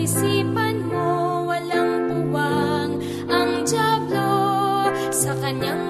Isipan mo walang puwang ang Diablo sa kanyang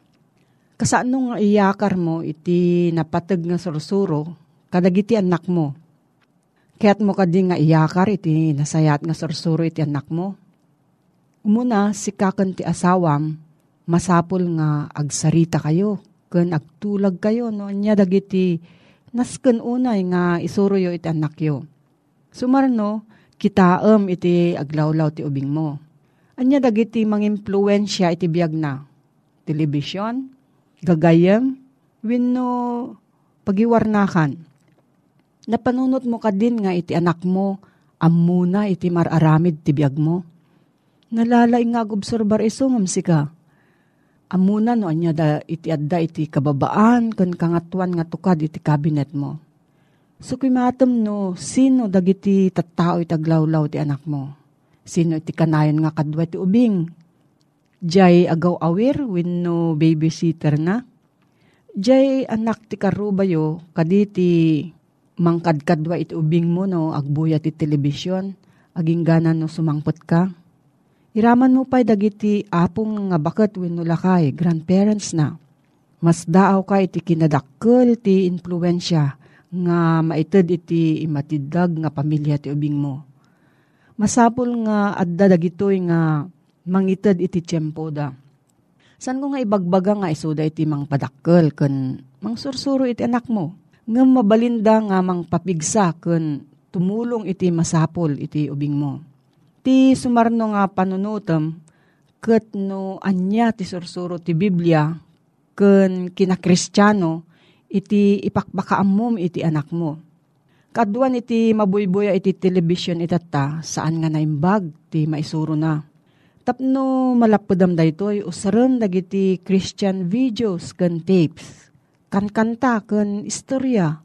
Kasano nga iyakar mo iti napatag nga sursuro, kadagiti anak mo. Kaya't mo kadi nga iyakar iti nasayat nga sursuro iti anak mo. Umuna, si kakan ti asawam, masapul nga agsarita kayo, ken agtulag kayo, no? Anya dagiti nasken unay nga isuro yo iti anak yo. Sumarno, kitaem iti aglawlaw ti ubing mo. Anya dagiti mangimpluensya iti biyag na. Telebisyon, gagayam, wenno pagiwarnakan. Napanunot mo ka din nga iti anak mo, amuna iti mararamid ti biyag mo. Nalalay nga obserbar iso ngamsi ka. Amuna no anya da iti adda iti kababaan kan kangatuan nga tukad iti kabinet mo. So kumatom no, sino dagiti tattao iti aglawlaw ti anak mo? Sino iti kanayon nga kadwa ti ubing? Jay agaw awir wenno babysitter na. Jay anak ti karubayo kaditi mangkadkadwa iti ubing mo no agbuya ti telebisyon aging gana no sumangpot ka. Iraman mo pa'y dagiti apong nga bakat wenno lakay grandparents na. Mas daaw ka iti kinadakkel ti influensya nga maited iti imatidag nga pamilya ti ubing mo. Masapul nga adda dagitoy nga mangited iti tiyempo da. San ko nga ibagbaga nga isuda iti mang padakkel ken mang sursuro iti anak mo. Nga mabalinda nga mang papigsa ken tumulong iti masapol iti ubing mo. Ti sumarno nga panunutem ket no anya ti sursuro ti Biblia ken kinakristyano iti ipakbakaamom iti anak mo. Kaduan iti mabuybuya iti television itata saan nga naimbag ti maisuro na Tapno malapudam daytoy usaran dagiti Christian videos kan tapes. Kan kanta kan istorya.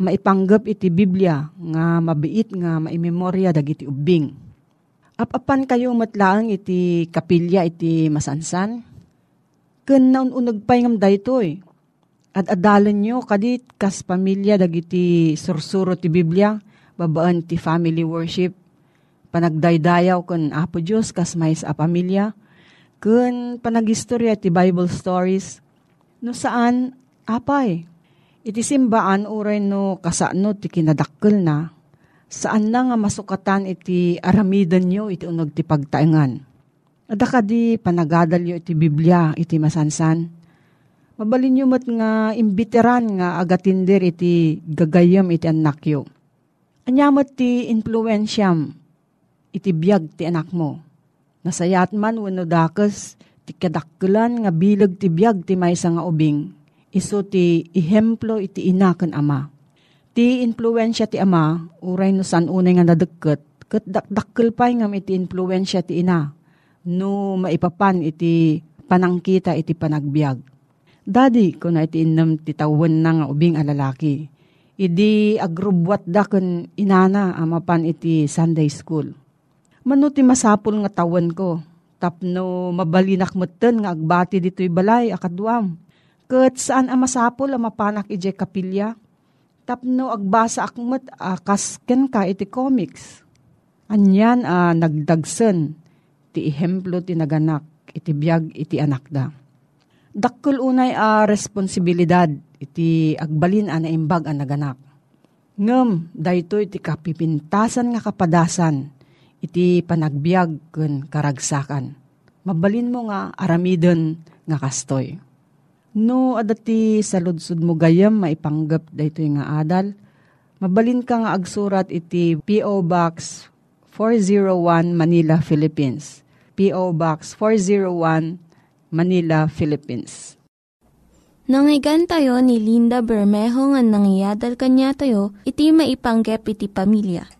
Maipanggap iti Biblia nga mabiit nga maimemorya dagiti ubing. Apapan kayo matlaang iti kapilya iti masansan? Ken naununag pa ngam daytoy. At adalan nyo kadit kas pamilya dagiti sursuro ti Biblia, babaan ti family worship, panagdaydayaw kun Apo Diyos kas may sa pamilya, kun panagistorya ti Bible stories, no saan apay. Iti simbaan uray no kasano ti kinadakkel na, saan na nga masukatan iti aramidan nyo iti unog ti pagtaengan. Adaka di panagadalyo iti Biblia iti masansan. Mabalin nyo mat nga imbiteran nga agatinder iti gagayam iti anakyo. Anyamat ti influensyam iti biyag ti anak mo. Nasayat man wano dakas ti kadakkelan nga bilag ti biyag ti maysa nga ubing. Iso ti ihemplo iti ina ken ama. Ti influensya ti ama, uray no san unay nga nadagket, ket dakdakkel pay ngam iti influensya ti ina. No maipapan iti panangkita iti panagbiag. Dadi, ko na iti inam ti tawen na nga ubing alalaki. Idi agrubwat da kun inana amapan iti Sunday school Manuti masapul nga tawan ko. Tapno mabalinak meten nga agbati dito'y balay akadwam. Kat saan ang masapul ang mapanak ije kapilya? Tapno agbasa akmet akasken ka iti comics. Anyan a uh, nagdagsen ti ihemplo ti naganak iti biyag iti anak da. Dakkel unay a uh, responsibilidad iti agbalin a naimbag a naganak. Ngem, daytoy ti kapipintasan nga kapadasan iti panagbiag ken karagsakan. Mabalin mo nga aramidon nga kastoy. No adati sa ludsud mo gayam maipanggap dayto nga adal, mabalin ka nga agsurat iti P.O. Box 401 Manila, Philippines. P.O. Box 401 Manila, Philippines. Nangyigan tayo ni Linda Bermejo nga nangyadal kanya tayo, iti maipanggep iti pamilya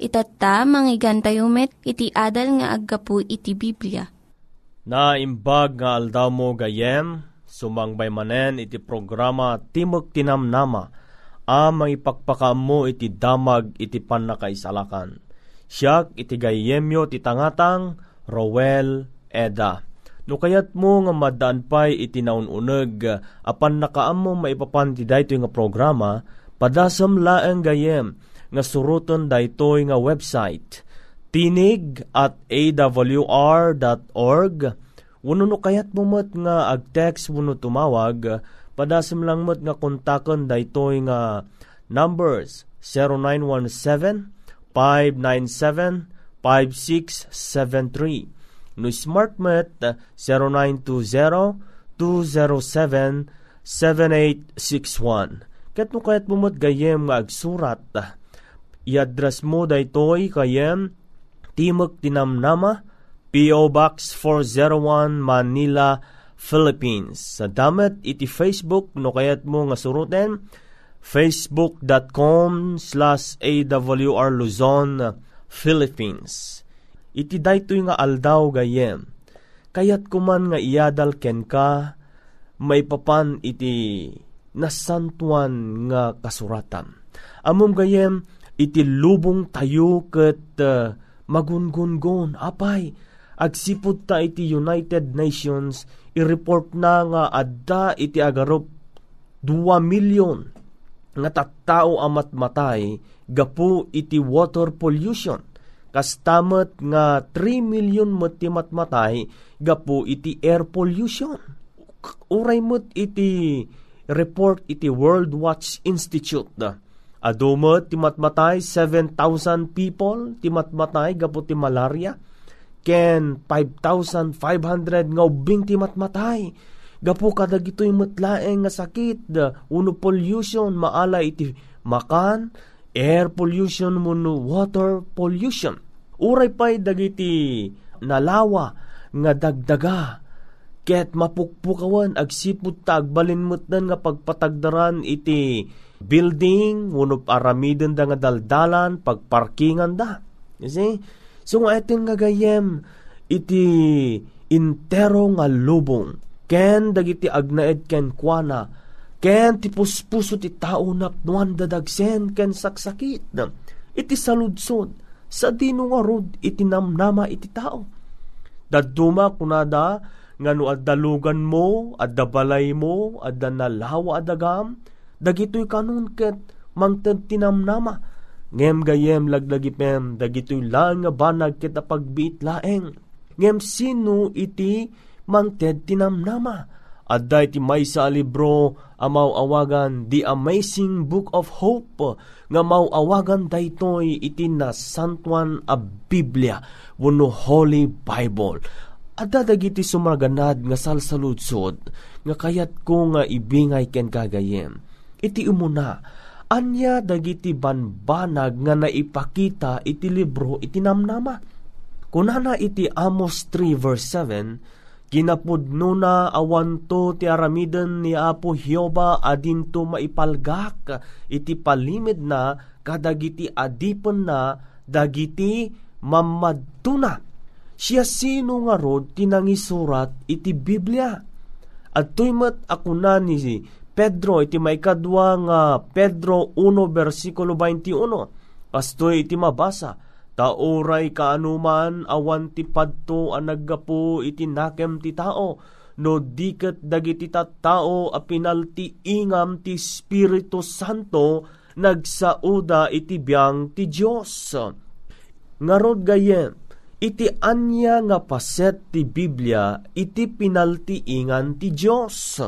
Itatta, manggigan tayo met, iti adal nga aggapu iti Biblia. Na imbag nga aldaw mo gayem, sumangbay manen iti programa Timok Tinamnama, a mangipakpaka mo iti damag iti panakaisalakan. Siyak iti gayemyo ti tangatang Rowel Eda. No kayat mo nga madaan pa'y iti naununeg, apan nakaam mo maipapan ti dayto nga programa, padasam laeng gayem, nga suruton daytoy nga website tinig at awr.org Wano no kayat mo nga ag-text wano tumawag padasim lang mat nga kontakon daytoy nga numbers 0917 597 5673 no smartmet 0920 207 7861 Ket no kayat mo mat gayem nga agsurat I-address mo daytoy kayem Timok Tinamnama, P.O. Box 401 Manila, Philippines. Sa damat iti Facebook no kayat mo nga suruten facebook.com slash awr Luzon, Philippines. Iti daytoy nga aldaw gayem. Kayat kuman nga iyadal ken ka, may papan iti nasantuan nga kasuratan. Amom gayem, iti lubong tayo ket uh, magungungon. Apay agsipud ta iti United Nations i-report na nga adda iti agarop 2 milyon nga tattao amat matay gapu iti water pollution. Kastamet nga 3 milyon mati matmatay gapu iti air pollution. Uray met iti report iti World Watch Institute da Adumot ti matmatay 7,000 people. Ti matmatay gapo ti malaria. Ken 5,500 nga ubing ti matmatay gapo kadag ito'y matlaeng nga sakit. Uno pollution maala iti makan. Air pollution muno water pollution. Uray pay dagiti nalawa nga dagdaga. Ket mapukpukawan agsipud ta agbalin nga pagpatagdaran iti building, wano aramiden da nga daldalan, pagparkingan da. You see? So nga itin nga gayem, iti intero nga lubong, ken dagiti agnaed ken kuana, ken ti puspuso ti tao napnuan dadagsen ken saksakit. Iti saludsod, sa dino nga rod iti namnama iti tao. Daduma kunada, nga no addalugan mo, adda balay mo, adda nalawa adagam, dagitoy kanun ket mangted tinamnama. Ngem gayem laglagipem dagitoy lang nga banag ket pagbiit laeng. Ngem sino iti mangted tinamnama? Adda iti maysa a libro amaw awagan The Amazing Book of Hope. Nga mauawagan daytoy iti na santuan a Biblia wenno Holy Bible. Adda dagiti sumaganad nga salsaludsod nga kayat ko nga ibingay ken kagayem iti umuna, anya dagiti banbanag nga naipakita iti libro iti namnama. Kunana iti Amos 3 verse 7, kinapudno na awanto ti aramiden ni Apo Hioba adinto maipalgak iti palimid na kadagiti adipon na dagiti mamadtuna. Siya sino nga rod tinangisurat iti Biblia. At tuymat ako na ni Pedro iti may kadwa nga Pedro 1 versikulo 21. Kastoy iti mabasa, tauray kaanuman awan ti padto ang naggapo iti nakem ti tao, no diket dagiti tattao a pinalti ingam ti Espiritu Santo nagsauda iti biyang ti Dios. Ngarod gayem, iti anya nga paset ti Biblia iti pinalti ingan ti Dios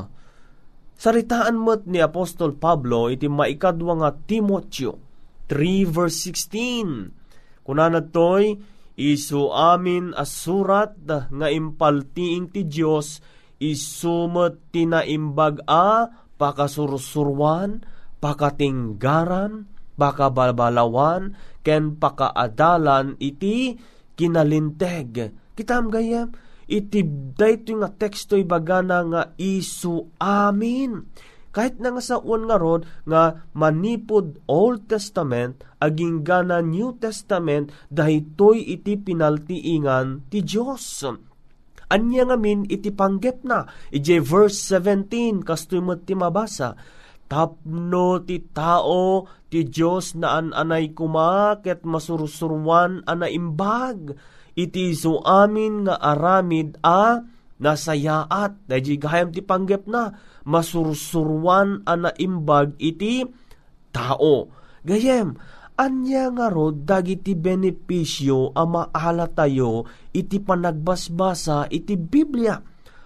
Saritaan mo't ni Apostol Pablo iti maikadwa nga Timotyo 3 verse 16. Kunanad toy, isu amin asurat nga impaltiing ti Dios isumet tinaimbag a pakasursurwan, pakatinggaran, pakabalbalawan, ken pakaadalan iti kinalinteg. Kitam gayam, iti dayto nga teksto ibagana nga isu amin kahit na nga sa uwan nga rod nga manipod Old Testament aging gana New Testament dahitoy iti pinaltiingan ti Dios. Anya nga min iti panggep na. Ije verse 17 kastoy mo ti mabasa. Tapno ti tao ti Dios na ananay kumaket masursurwan ana imbag. Iti so amin nga aramid a nasayaat. Dahi gayam ti panggep na masursurwan ana imbag iti tao. Gayem, anya nga rod dagiti benepisyo a maala tayo iti panagbasbasa iti Biblia.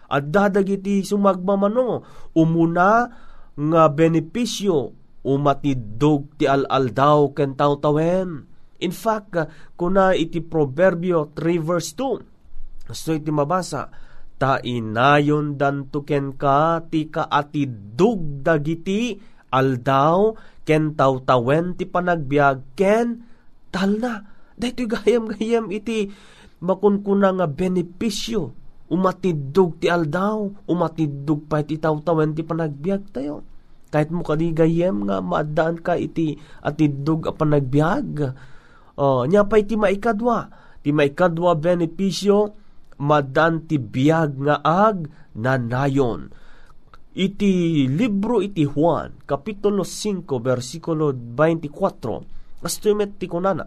At dadagiti sumagmamano, umuna nga benepisyo umatidog ti al-aldaw ken tawtawen. In fact, kuna iti Proverbio 3 verse 2, so iti mabasa, ta inayon dantuken ka ti kaatidug dagiti aldaw ken tawtawen ti panagbiag ken talna daytoy gayam-gayam iti makunkuna nga benepisyo. Umatidug ti aldaw umatidug pa iti tawtawen ti panagbiag tayo. Kahit mo kadi nga maadaan ka iti atidug a panagbiag oh, nya pa iti maikadwa ti maikadwa benepisyo madan ti biyag nga ag nanayon. Iti libro iti Juan, Kapitulo 5, versikulo 24, astumet ti kunana,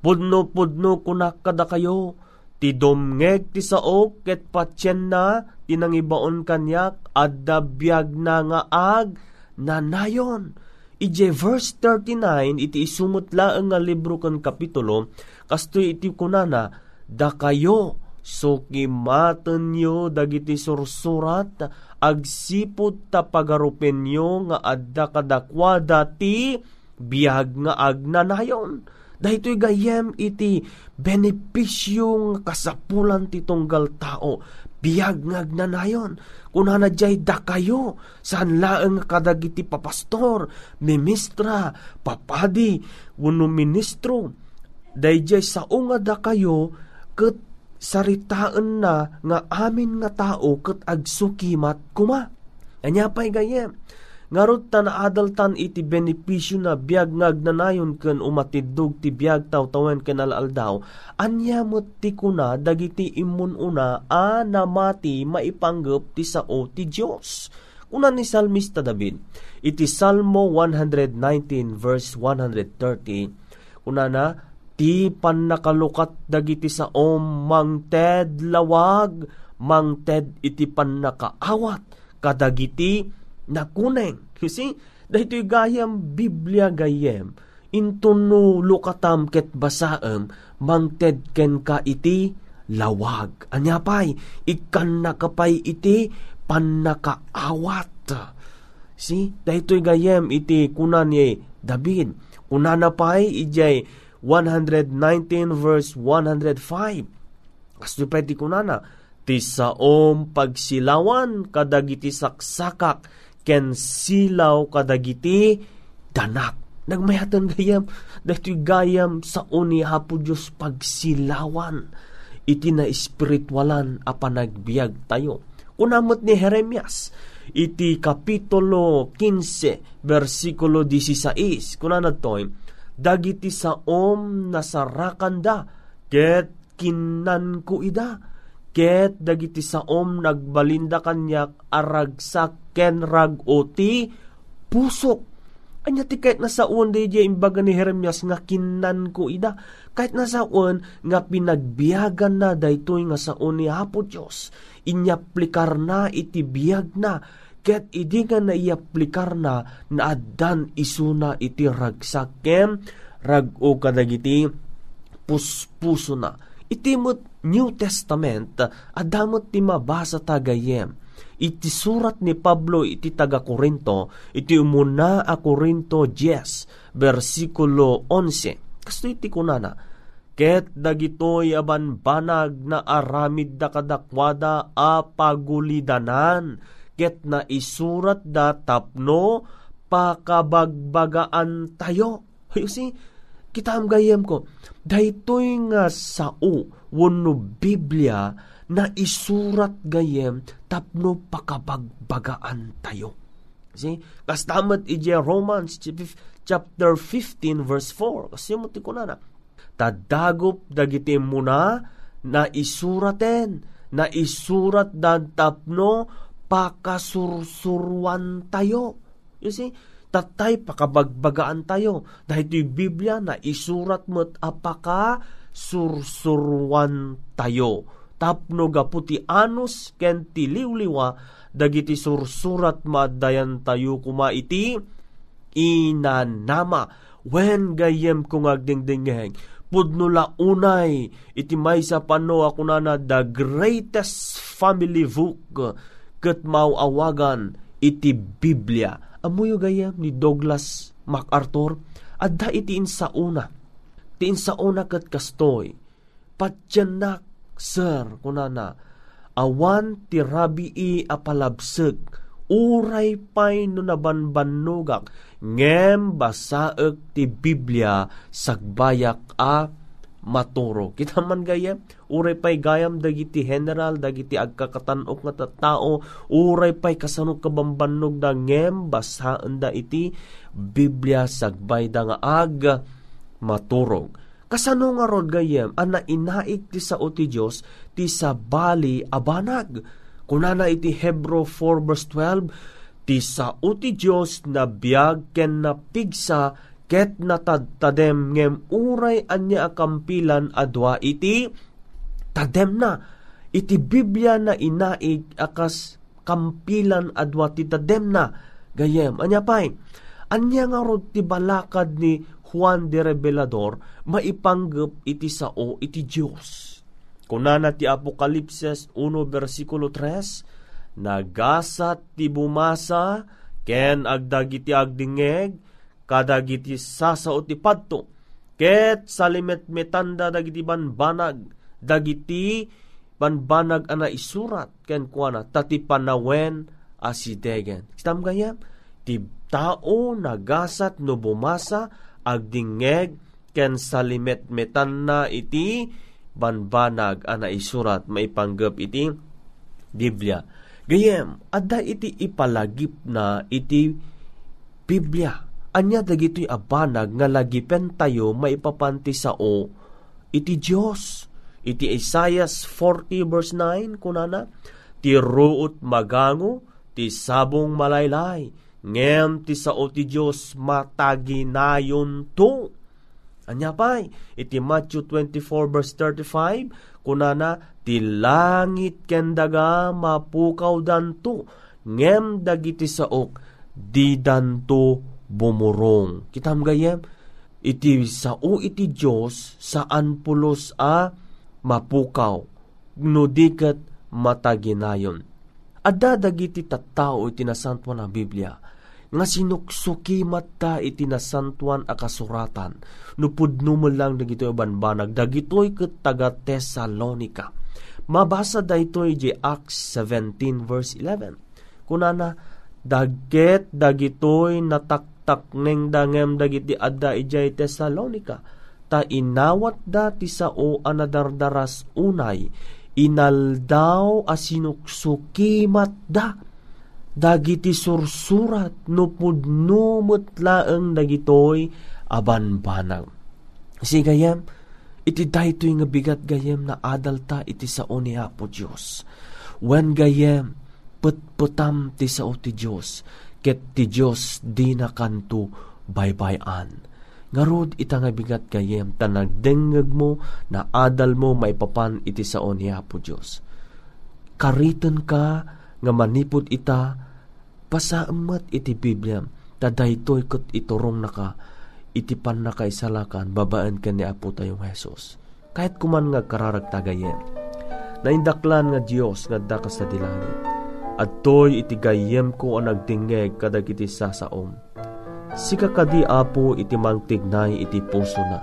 Pudno-pudno kunak kada kayo, ti domngeg ti saok ket patyen na tinangibaon kanyak adda biyag na nga ag nanayon. Ije verse 39 iti isumot laeng nga libro kan kapitulo kastoy iti kunana da kayo So kimaten nyo dagiti sursurat agsipod ta pagarupen nyo nga adda kadakwada ti biyag nga agnanayon. Dahito'y gayem iti benepisyong kasapulan ti tunggal tao. Biyag nga agnanayon. Kunana jay da kayo, saan laeng kadagiti papastor, ministra, papadi, wano ministro. Dahil sa unga da kayo, ket saritaan na nga amin nga tao ket agsukimat kuma. Anya pa'y gayem. Ngarot ta na adaltan iti benepisyo na biyag ngagnanayon ken umatidog ti biyag tawtawen ken alaldaw. Anya ti kuna dagiti imun una a namati maipanggep ti sao ti Dios. Una ni Salmista David, iti Salmo 119 verse 130, una na, Ti pannakalukat dagiti sa om mangted lawag, mangted iti pannakaawat, kadagiti nakuneng. You see, dahito gayam Biblia gayem, intuno lukatam ket basaem, mangted ken ka iti lawag. Anya pay, ikan nakapay iti pannakaawat. See, dahito gayem iti kunan ni David. Kunana pay ijay 119 verse 105. Kasto pwede ko na ti saom pagsilawan kadagiti saksakak ken silaw kadagiti danak. Nagmayatan gayam, dahito gayam sa uni hapo Diyos pagsilawan. Iti na espiritualan a panagbiag tayo. Kunamot ni Jeremias, iti kapitulo 15, versikulo 16, kunanad to'y, dagiti sa om nasarakanda ket kinan ko ida ket dagiti sa om nagbalinda kanyak aragsak ken rag oti pusok anya ti kahit nasaon di di imbaga ni Jeremias nga kinan ko ida kahit nasaon nga pinagbiyagan na daytoy nga saon ni Apo Dios inyaplikar na iti biyag na ket idi nga naiaplikar na na addan isuna iti ragsakem rag-o kadagiti puspuso na. Itimot New Testament adamot ti mabasa tagayem. Iti surat ni Pablo iti taga Korinto, iti umuna a Korinto 10, versikulo 11. Kasto iti kunana, ket dagitoy aban banag na aramid da kadakwada a pagulidanan ket na isurat da tapno pakabagbagaan tayo. See, kita am gayem ko, daytoy nga sao wano Biblia na isurat gayem tapno pakabagbagaan tayo. See? Kastamat ije Romans chapter 15 verse 4. Kasi mo ti na tadagop dagiti muna na isuraten, na isurat dan tapno pakasursurwan tayo. You see, tatay pakabagbagaan tayo. Dahil ito'y Biblia na isurat mo't apaka sursurwan tayo. Tapno gaputi anus ken tiliwliwa dagiti sursurat madayan tayo kuma iti inanama. When gayem kung agdingdingeng, pudno unay iti may sa pano ako na na the greatest family book ket mauawagan iti Biblia. Amuyo gayam ni Douglas MacArthur adda iti insauna. Ti insauna ket kastoy patyanak sir kunana awan ti rabii apalabsek uray pay no nabanbanugak ngem basaek ti Biblia sagbayak a maturo. Kita man gayam, uray pay gayam dagiti general, dagiti agkakatanok nga tao, uray pay kasano kabambanog da ngem basaan da iti Biblia sagbay da nga ag maturog. Kasano nga rod gayem, ana inaik ti sao ti Diyos, ti sa bali abanag. Kunana iti Hebro 4 verse 12, ti sao ti Diyos na biyag ken na pigsa ket natadtadem ngem uray anya akampilan adwa iti tadem na iti Biblia na inaig akas kampilan adwa ti tadem na gayem anya pay anya nga rod ti balakad ni Juan de Revelador maipanggep iti sao iti Dios kunana ti Apokalipses 1 versikulo 3 nagasat ti bumasa ken agdagiti agdingeg kadagiti sasao ti padto ket salimet metanda dagiti banbanag dagiti banbanag ana isurat ken kuana tati panawen asidegen. Istam gayam ti tao nagasat no bumasa agdingeg ken salimet metan na iti banbanag ana isurat maipanggep iti Biblia Gayem, adda iti ipalagip na iti Biblia. Anya dagitoy abanag nga lagipen tayo maipapanti sao iti Dios. Iti Isaiah 40 verse 9 kunana, ti ruot magango, ti sabong malaylay, ngem ti sao ti Dios mataginayon to. Anya pay, iti Matthew 24 verse 35, kunana, ti langit ken daga mapukaw danto. Ngem dagiti saok di danto bumurong. Kitam gayem? Iti sao iti Dios saan pulos a mapukaw no diket mataginayon adda dagiti tattao iti nasantuan a Biblia nga sinuksuki matta iti nasantuan a kasuratan no pudno lang dagitoy banbanag dagitoy ket taga Tesalonika Mabasa daytoy di Acts 17 verse 11. Kunana, daget dagitoy nataktak neng dangem dagiti adda ijay Tesalonika. Ta inawat da ti sao anadardaras unay, inaldaw asinuksukimat da. Dagiti sursurat no pudno mutlaeng dagitoy abanbanag. Sigayem, iti daytoy nga bigat gayem na adalta iti sao ni Apo Diyos. When gayem, putputam ti sao ti Diyos, ket ti Diyos di na kanto baybayan. Ngarod ita nga bigat gayem, tanagdengag mo na adal mo maipapan iti sao ni Apo Diyos. Kariton ka nga manipod ita, pasaamat iti Biblia, tadaytoy kat iturong na ka, iti pan na kaisalakan, babaan ka ni Apo tayong Jesus. Kahit kuman nga kararag tagayen. Naindaklan nga Diyos nga dakas sa dilangit. At to'y iti gayem ko ang nagtingeg kadag iti sasaom. Sika kadi Apo iti mangtignay iti puso na.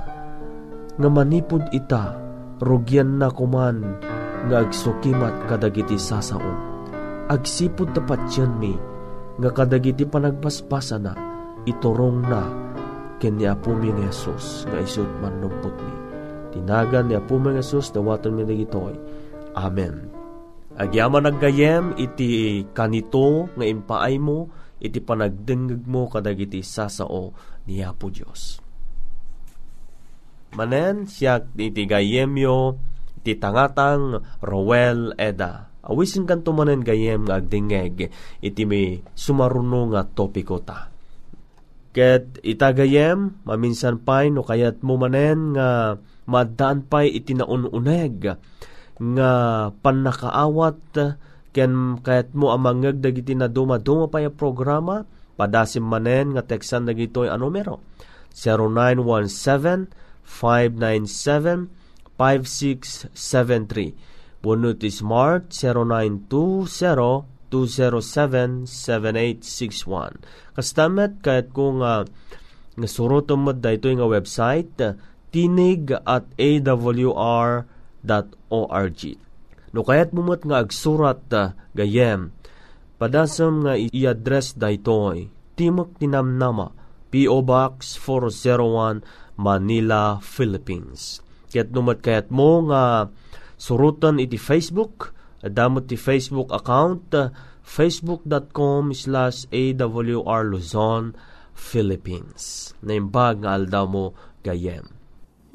nga manipod ita, rugyan na kuman, nga agsukimat kadagiti sasaon. Agsipod tapat yan mi, nga kadagiti panagpaspasa na, iturong na, ken ni Apo mi nga Yesus, nga isut manumpot mi. Tinagan ni Apo mi nga Yesus, dawatan mi nagitoy. Amen. Agyaman naggayem, iti kanito nga impaay mo, iti panagdengeg mo kadagiti sasao ni Apo Diyos. Manen siya iti gayemyo iti tangatang Rowel Eda. Awisin kanto manen gayem nga agdingeg iti may sumaruno nga topiko ta. Ket itagayem maminsan pay no kayat mo manen nga madaan pay iti naununeg nga panakaawat ken kayat mo amangeg dagiti na duma-duma pa programa padasim manen nga teksan dagitoy a numero 0917 0917-5673. Bunot is Smart 0920-207-7861. Kastamet kahit kung uh, nga surutom mo dito nga website tinig at awr.org. No kayat mumot nga agsurat uh, gayem, padasam nga i-address daytoy, Timok Tinamnama, P.O. Box 401, Manila, Philippines. Kaya't numat kayat mo nga surutan iti Facebook, damot ti Facebook account, facebook.com slash awr Luzon, Philippines. Naimbag nga aldaw mo gayem.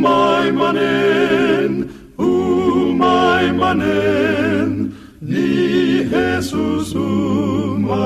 umaimanen, umaimanen, ni Jesus umaimanen.